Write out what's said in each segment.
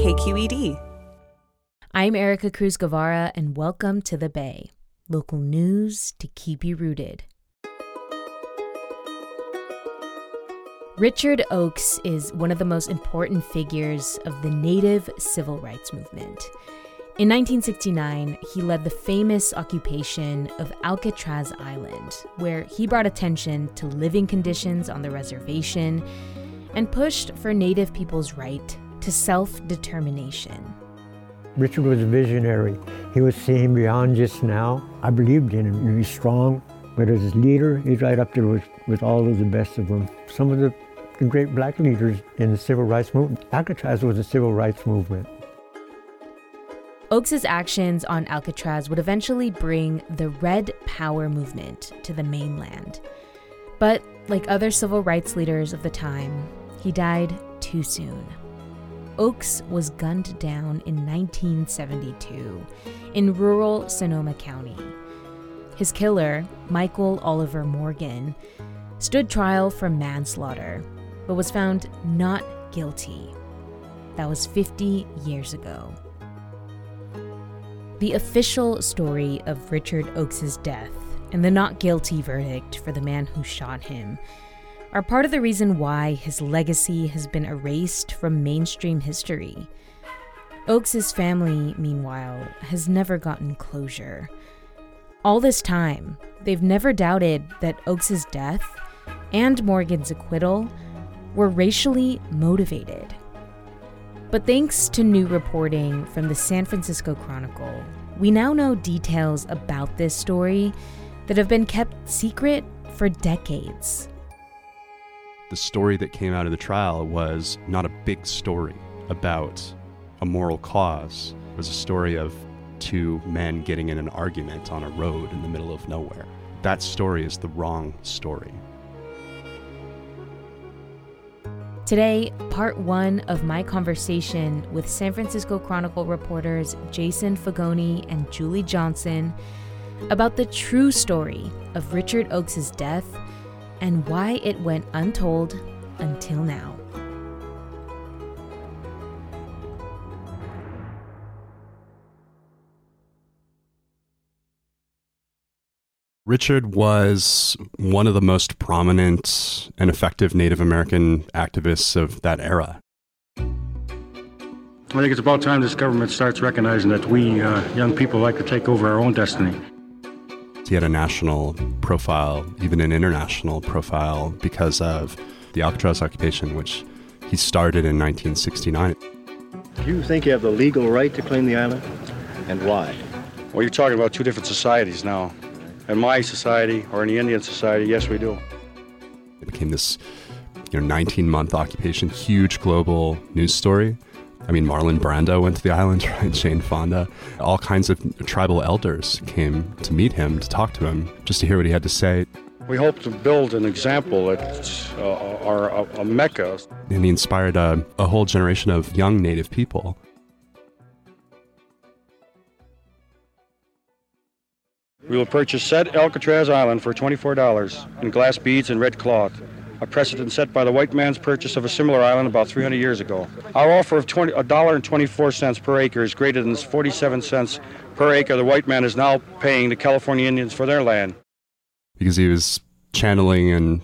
KQED. I'm Erica Cruz Guevara, and welcome to The Bay local news to keep you rooted. Richard Oakes is one of the most important figures of the Native civil rights movement. In 1969, he led the famous occupation of Alcatraz Island, where he brought attention to living conditions on the reservation and pushed for Native people's right to self determination. Richard was a visionary. He was seeing beyond just now. I believed in him. He was strong, but as a leader, he's right up there with, with all of the best of them. Some of the, the great black leaders in the civil rights movement. Alcatraz was a civil rights movement. Oakes's actions on Alcatraz would eventually bring the Red Power movement to the mainland. But like other civil rights leaders of the time, he died too soon. Oakes was gunned down in 1972 in rural Sonoma County. His killer, Michael Oliver Morgan, stood trial for manslaughter, but was found not guilty. That was 50 years ago. The official story of Richard Oakes's death and the not guilty verdict for the man who shot him are part of the reason why his legacy has been erased from mainstream history. Oakes's family, meanwhile, has never gotten closure. All this time, they've never doubted that Oakes's death and Morgan's acquittal were racially motivated. But thanks to new reporting from the San Francisco Chronicle, we now know details about this story that have been kept secret for decades the story that came out of the trial was not a big story about a moral cause. It was a story of two men getting in an argument on a road in the middle of nowhere. That story is the wrong story. Today, part one of my conversation with San Francisco Chronicle reporters Jason Fagone and Julie Johnson about the true story of Richard Oakes' death and why it went untold until now. Richard was one of the most prominent and effective Native American activists of that era. I think it's about time this government starts recognizing that we uh, young people like to take over our own destiny. He had a national profile, even an international profile, because of the Alcatraz occupation, which he started in 1969. Do you think you have the legal right to claim the island? And why? Well, you're talking about two different societies now. In my society, or in the Indian society, yes, we do. It became this you know, 19 month occupation, huge global news story. I mean, Marlon Brando went to the island, right? Jane Fonda. All kinds of tribal elders came to meet him, to talk to him, just to hear what he had to say. We hope to build an example that uh, are a, a, mecca. And he inspired a, a whole generation of young Native people. We will purchase said Alcatraz Island for $24 in glass beads and red cloth a precedent set by the white man's purchase of a similar island about 300 years ago. Our offer of $1.24 per acre is greater than 47 cents per acre the white man is now paying the California Indians for their land. Because he was channeling and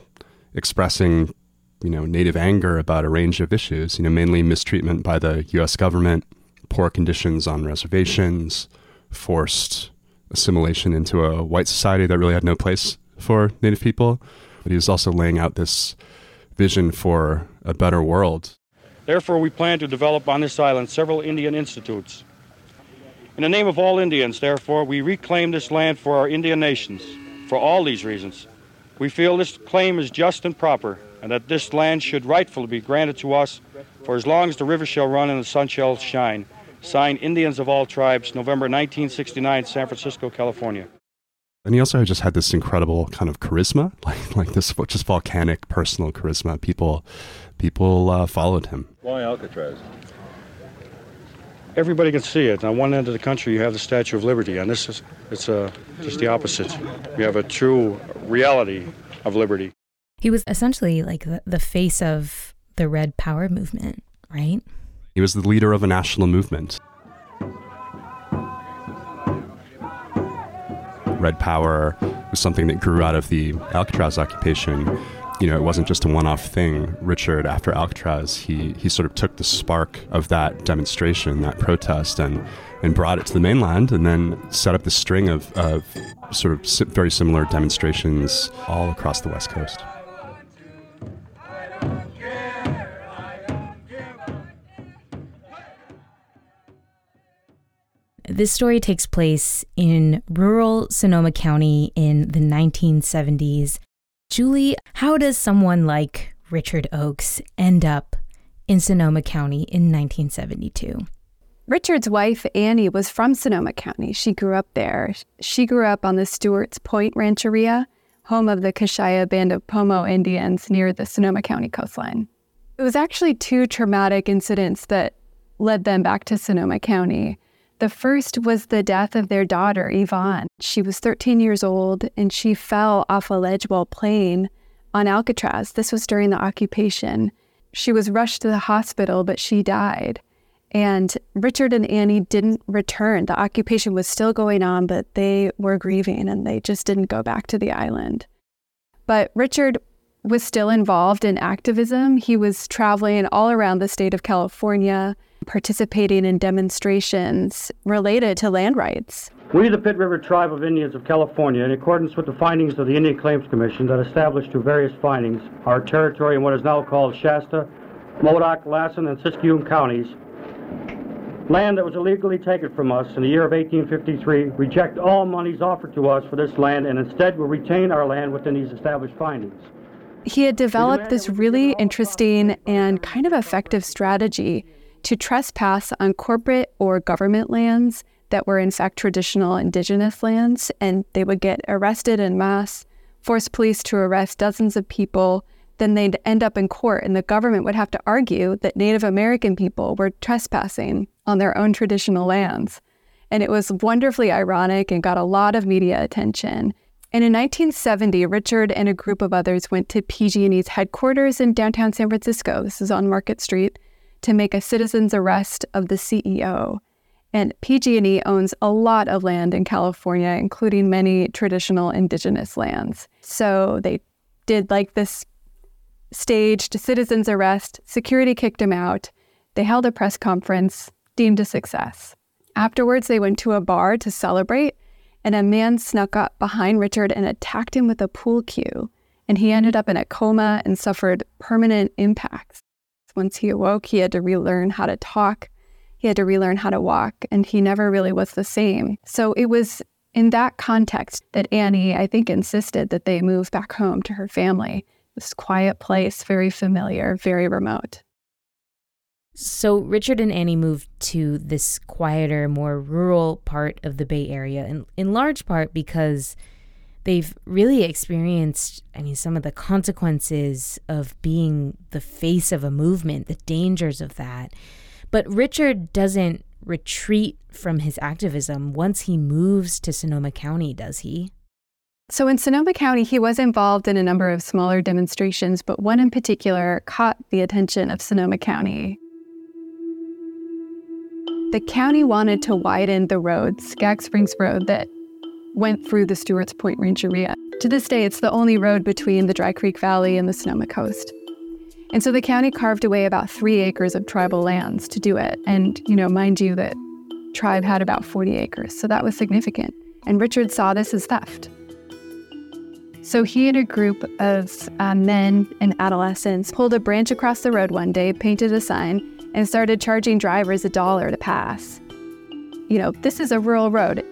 expressing, you know, native anger about a range of issues, you know, mainly mistreatment by the US government, poor conditions on reservations, forced assimilation into a white society that really had no place for native people but he was also laying out this vision for a better world. Therefore, we plan to develop on this island several Indian institutes. In the name of all Indians, therefore, we reclaim this land for our Indian nations. For all these reasons, we feel this claim is just and proper, and that this land should rightfully be granted to us for as long as the river shall run and the sun shall shine. Signed, Indians of all tribes, November 1969, San Francisco, California. And he also just had this incredible kind of charisma, like like this just volcanic personal charisma. People people uh, followed him. Why Alcatraz? Everybody can see it. On one end of the country, you have the Statue of Liberty, and this is it's uh, just the opposite. You have a true reality of liberty. He was essentially like the, the face of the Red Power movement, right? He was the leader of a national movement. Red Power was something that grew out of the Alcatraz occupation. You know, it wasn't just a one-off thing. Richard, after Alcatraz, he he sort of took the spark of that demonstration, that protest, and and brought it to the mainland, and then set up the string of, of sort of very similar demonstrations all across the West Coast. This story takes place in rural Sonoma County in the 1970s. Julie, how does someone like Richard Oakes end up in Sonoma County in 1972? Richard's wife, Annie, was from Sonoma County. She grew up there. She grew up on the Stewart's Point Rancheria, home of the Kashaya Band of Pomo Indians near the Sonoma County coastline. It was actually two traumatic incidents that led them back to Sonoma County. The first was the death of their daughter, Yvonne. She was 13 years old and she fell off a ledge while playing on Alcatraz. This was during the occupation. She was rushed to the hospital, but she died. And Richard and Annie didn't return. The occupation was still going on, but they were grieving and they just didn't go back to the island. But Richard was still involved in activism. He was traveling all around the state of California, participating in demonstrations related to land rights. We, the Pit River Tribe of Indians of California, in accordance with the findings of the Indian Claims Commission that established through various findings our territory in what is now called Shasta, Modoc, Lassen, and Siskiyou counties, land that was illegally taken from us in the year of 1853, reject all monies offered to us for this land and instead will retain our land within these established findings. He had developed this really interesting and kind of effective strategy to trespass on corporate or government lands that were in fact traditional indigenous lands, and they would get arrested en masse, force police to arrest dozens of people. Then they'd end up in court, and the government would have to argue that Native American people were trespassing on their own traditional lands. And it was wonderfully ironic and got a lot of media attention. And in 1970, Richard and a group of others went to PG&E's headquarters in downtown San Francisco. This is on Market Street to make a citizen's arrest of the CEO. And PG&E owns a lot of land in California, including many traditional indigenous lands. So they did like this staged citizen's arrest. Security kicked him out. They held a press conference, deemed a success. Afterwards, they went to a bar to celebrate, and a man snuck up behind Richard and attacked him with a pool cue. And he ended up in a coma and suffered permanent impacts. Once he awoke, he had to relearn how to talk, he had to relearn how to walk, and he never really was the same. So it was in that context that Annie, I think, insisted that they move back home to her family. This quiet place, very familiar, very remote. So Richard and Annie moved to this quieter, more rural part of the Bay Area, in, in large part because they've really experienced, I mean, some of the consequences of being the face of a movement, the dangers of that. But Richard doesn't retreat from his activism once he moves to Sonoma County, does he? So in Sonoma County, he was involved in a number of smaller demonstrations, but one in particular caught the attention of Sonoma County. The county wanted to widen the road, Skaggs Springs Road, that went through the Stewart's Point Rancheria. To this day, it's the only road between the Dry Creek Valley and the Sonoma coast. And so the county carved away about three acres of tribal lands to do it. And, you know, mind you, that tribe had about 40 acres. So that was significant. And Richard saw this as theft. So he and a group of uh, men and adolescents pulled a branch across the road one day, painted a sign, and started charging drivers a dollar to pass. You know, this is a rural road.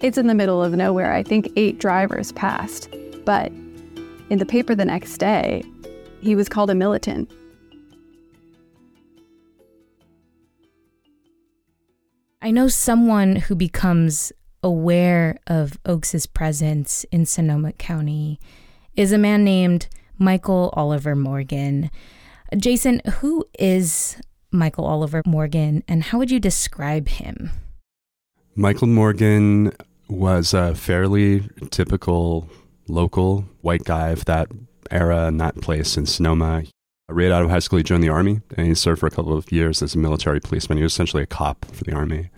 It's in the middle of nowhere. I think eight drivers passed. But in the paper the next day, he was called a militant. I know someone who becomes aware of Oakes's presence in Sonoma County is a man named Michael Oliver Morgan. Jason, who is Michael Oliver Morgan and how would you describe him? Michael Morgan was a fairly typical local white guy of that era and that place in Sonoma. Right out of high school, he joined the Army and he served for a couple of years as a military policeman. He was essentially a cop for the Army. And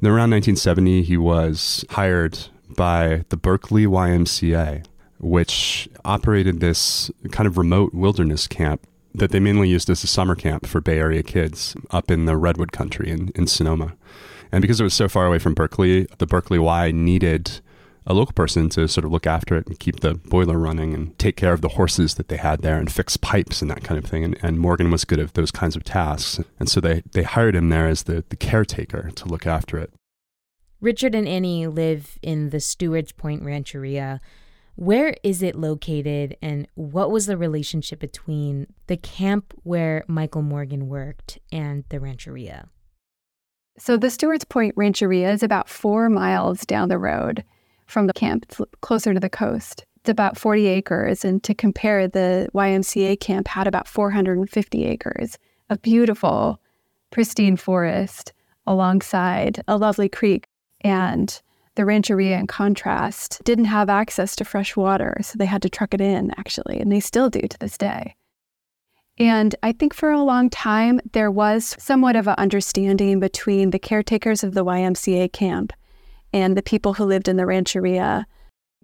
Then around 1970, he was hired by the Berkeley YMCA, which operated this kind of remote wilderness camp that they mainly used as a summer camp for Bay Area kids up in the Redwood country in, in Sonoma. And because it was so far away from Berkeley, the Berkeley Y needed a local person to sort of look after it and keep the boiler running and take care of the horses that they had there and fix pipes and that kind of thing. And, and Morgan was good at those kinds of tasks. And so they, they hired him there as the, the caretaker to look after it. Richard and Annie live in the Stewart's Point Rancheria. Where is it located, and what was the relationship between the camp where Michael Morgan worked and the rancheria? So, the Stewart's Point Rancheria is about four miles down the road from the camp. Closer to the coast. It's about 40 acres. And to compare, the YMCA camp had about 450 acres of beautiful, pristine forest alongside a lovely creek. And the rancheria, in contrast, didn't have access to fresh water. So they had to truck it in, actually. And they still do to this day. And I think for a long time, there was somewhat of an understanding between the caretakers of the YMCA camp and the people who lived in the rancheria.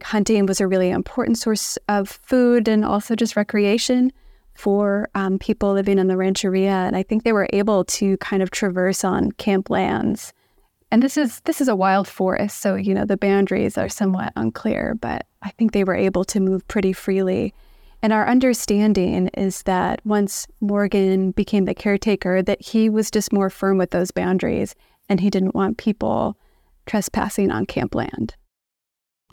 Hunting was a really important source of food and also just recreation for um, people living in the rancheria. And I think they were able to kind of traverse on camp lands. And this is this is a wild forest, so you know the boundaries are somewhat unclear, but I think they were able to move pretty freely. And our understanding is that once Morgan became the caretaker, that he was just more firm with those boundaries and he didn't want people trespassing on camp land.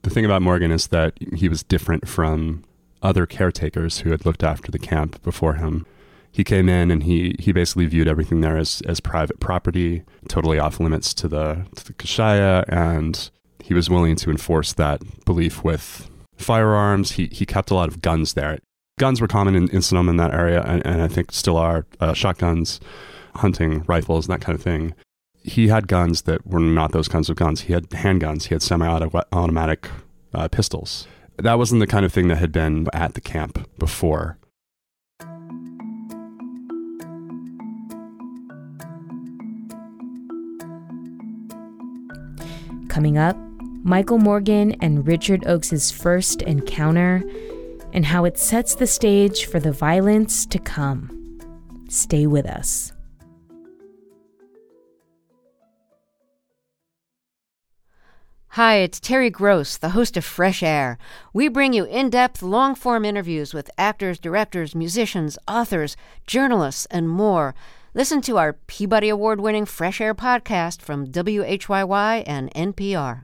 The thing about Morgan is that he was different from other caretakers who had looked after the camp before him. He came in and he, he basically viewed everything there as, as private property, totally off limits to the, to the Kashaya, and he was willing to enforce that belief with firearms. He, he kept a lot of guns there. Guns were common in, in Sonoma in that area, and, and I think still are uh, shotguns, hunting rifles, and that kind of thing he had guns that were not those kinds of guns. He had handguns. He had semi-automatic uh, pistols. That wasn't the kind of thing that had been at the camp before. Coming up, Michael Morgan and Richard Oakes' first encounter and how it sets the stage for the violence to come. Stay with us. Hi, it's Terry Gross, the host of Fresh Air. We bring you in depth, long form interviews with actors, directors, musicians, authors, journalists, and more. Listen to our Peabody Award winning Fresh Air podcast from WHYY and NPR.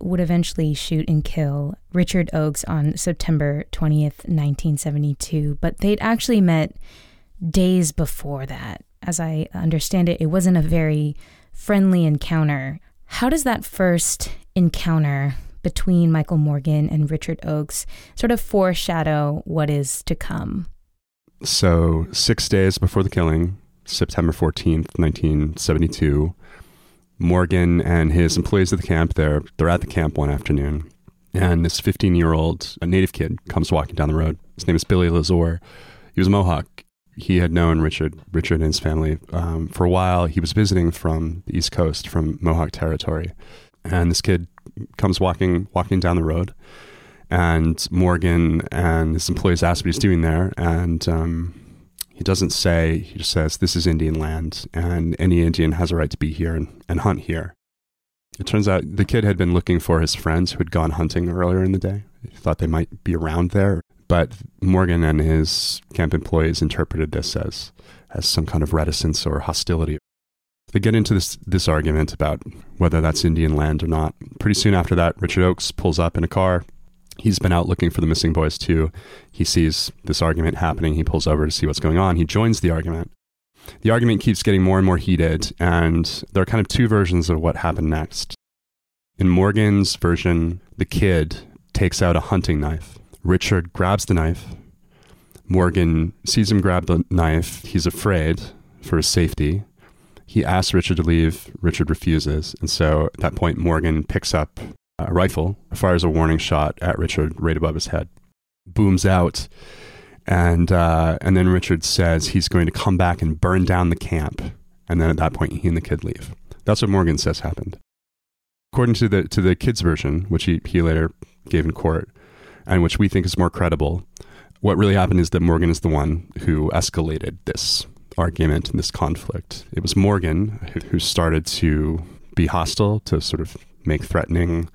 would eventually shoot and kill Richard Oakes on September 20th, 1972, but they'd actually met days before that. As I understand it, it wasn't a very friendly encounter. How does that first encounter between Michael Morgan and Richard Oakes sort of foreshadow what is to come? So, six days before the killing, September 14th, 1972, Morgan and his employees at the camp, they're, they're at the camp one afternoon. and this 15 year old native kid comes walking down the road. His name is Billy Lazor. He was a Mohawk. He had known Richard, Richard and his family um, for a while. He was visiting from the East Coast, from Mohawk territory, and this kid comes walking walking down the road, and Morgan and his employees ask what he's doing there, and um, he doesn't say. He just says, "This is Indian land, and any Indian has a right to be here and, and hunt here." It turns out the kid had been looking for his friends who had gone hunting earlier in the day. He thought they might be around there, but Morgan and his camp employees interpreted this as as some kind of reticence or hostility. They get into this this argument about whether that's Indian land or not. Pretty soon after that, Richard Oakes pulls up in a car. He's been out looking for the missing boys too. He sees this argument happening. He pulls over to see what's going on. He joins the argument. The argument keeps getting more and more heated, and there are kind of two versions of what happened next. In Morgan's version, the kid takes out a hunting knife. Richard grabs the knife. Morgan sees him grab the knife. He's afraid for his safety. He asks Richard to leave. Richard refuses. And so at that point, Morgan picks up a rifle, fires a warning shot at Richard right above his head, booms out. And, uh, and then Richard says he's going to come back and burn down the camp. And then at that point, he and the kid leave. That's what Morgan says happened. According to the, to the kid's version, which he, he later gave in court, and which we think is more credible, what really happened is that Morgan is the one who escalated this argument and this conflict. It was Morgan who started to be hostile, to sort of make threatening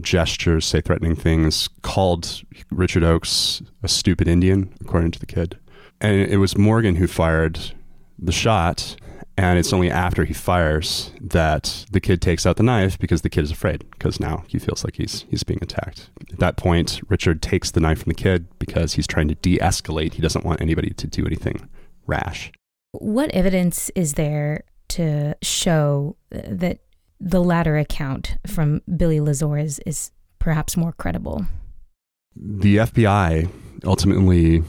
gestures, say threatening things, called Richard Oakes a stupid Indian, according to the kid. And it was Morgan who fired the shot. And it's only after he fires that the kid takes out the knife because the kid is afraid because now he feels like he's he's being attacked. At that point, Richard takes the knife from the kid because he's trying to de-escalate. He doesn't want anybody to do anything rash. What evidence is there to show that the latter account from Billy Lazor is, is perhaps more credible? The FBI ultimately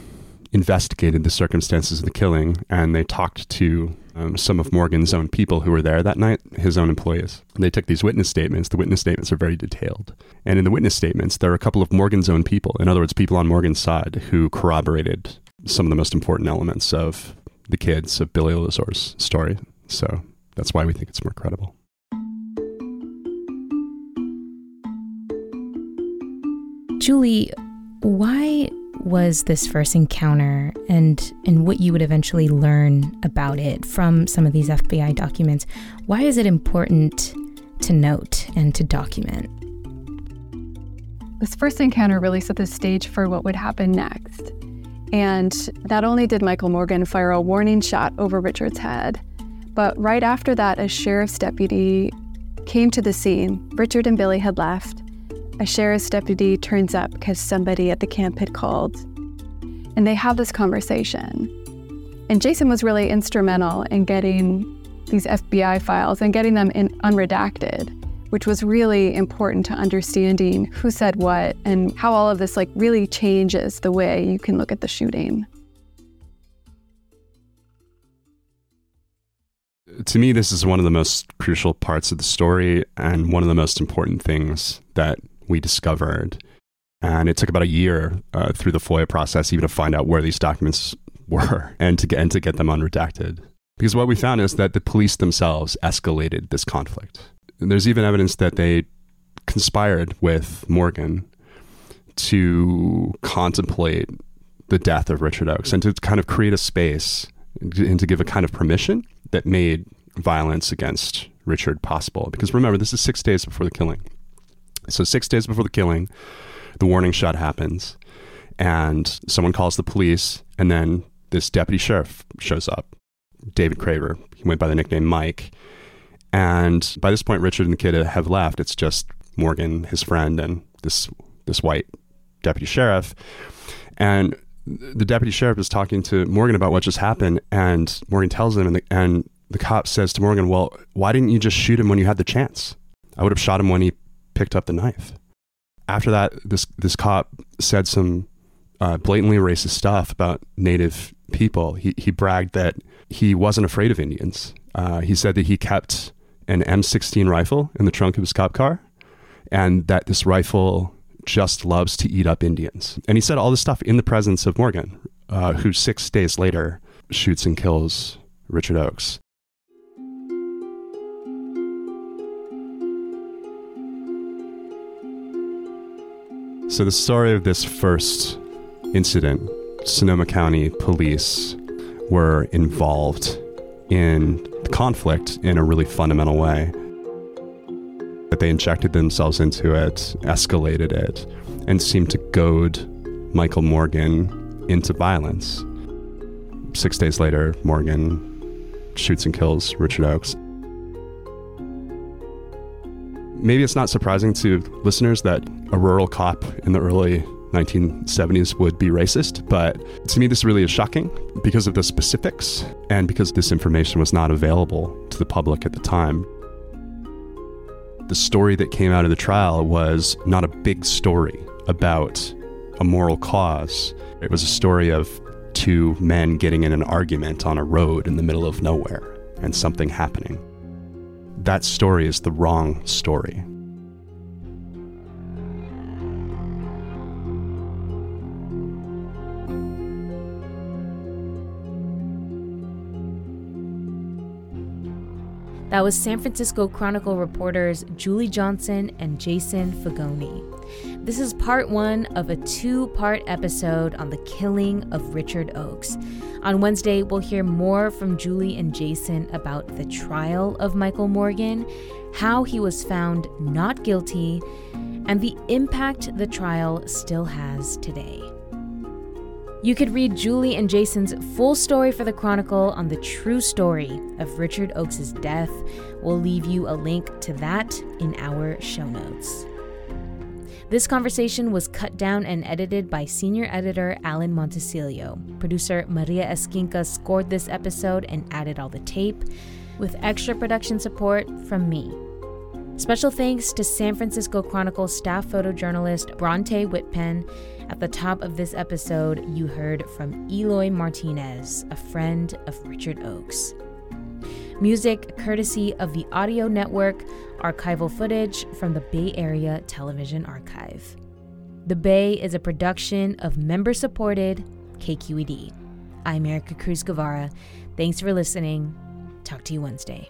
investigated the circumstances of the killing and they talked to um, some of Morgan's own people who were there that night, his own employees. They took these witness statements. The witness statements are very detailed. And in the witness statements, there are a couple of Morgan's own people, in other words, people on Morgan's side, who corroborated some of the most important elements of the kids of Billy Lazor's story. So that's why we think it's more credible. Julie, why was this first encounter and and what you would eventually learn about it from some of these FBI documents? Why is it important to note and to document? This first encounter really set the stage for what would happen next. And not only did Michael Morgan fire a warning shot over Richard's head, but right after that, a sheriff's deputy came to the scene. Richard and Billy had left. A sheriff's deputy turns up because somebody at the camp had called. And they have this conversation. And Jason was really instrumental in getting these FBI files and getting them in unredacted which was really important to understanding who said what and how all of this like really changes the way you can look at the shooting. To me, this is one of the most crucial parts of the story and one of the most important things that we discovered. And it took about a year uh, through the FOIA process even to find out where these documents were and to get and to get them unredacted. Because what we found is that the police themselves escalated this conflict. And there's even evidence that they conspired with Morgan to contemplate the death of Richard Oakes and to kind of create a space and to give a kind of permission that made violence against Richard possible. Because remember, this is six days before the killing. So, six days before the killing, the warning shot happens, and someone calls the police, and then this deputy sheriff shows up, David Craver. He went by the nickname Mike, and by this point, Richard and the kid have left. It's just Morgan, his friend, and this this white deputy sheriff. And the deputy sheriff is talking to Morgan about what just happened, and Morgan tells him, and the, and the cop says to Morgan, "Well, why didn't you just shoot him when you had the chance? I would have shot him when he picked up the knife." After that, this this cop said some uh, blatantly racist stuff about Native people. He he bragged that he wasn't afraid of Indians. Uh, he said that he kept an M16 rifle in the trunk of his cop car, and that this rifle just loves to eat up Indians. And he said all this stuff in the presence of Morgan, uh, who six days later shoots and kills Richard Oakes. So, the story of this first incident, Sonoma County police were involved in the conflict in a really fundamental way. That they injected themselves into it, escalated it, and seemed to goad Michael Morgan into violence. Six days later, Morgan shoots and kills Richard Oakes. Maybe it's not surprising to listeners that a rural cop in the early 1970s would be racist, but to me, this really is shocking because of the specifics and because this information was not available to the public at the time. The story that came out of the trial was not a big story about a moral cause. It was a story of two men getting in an argument on a road in the middle of nowhere and something happening that story is the wrong story. That was San Francisco Chronicle reporters Julie Johnson and Jason Fagone. This is part one of a two part episode on the killing of Richard Oakes. On Wednesday, we'll hear more from Julie and Jason about the trial of Michael Morgan, how he was found not guilty, and the impact the trial still has today. You could read Julie and Jason's full story for the Chronicle on the true story of Richard Oakes' death. We'll leave you a link to that in our show notes. This conversation was cut down and edited by senior editor Alan Montecillo. Producer Maria Esquinca scored this episode and added all the tape, with extra production support from me. Special thanks to San Francisco Chronicle staff photojournalist Bronte Wittpenn. At the top of this episode, you heard from Eloy Martinez, a friend of Richard Oakes. Music courtesy of the Audio Network, archival footage from the Bay Area Television Archive. The Bay is a production of member supported KQED. I'm Erica Cruz Guevara. Thanks for listening. Talk to you Wednesday.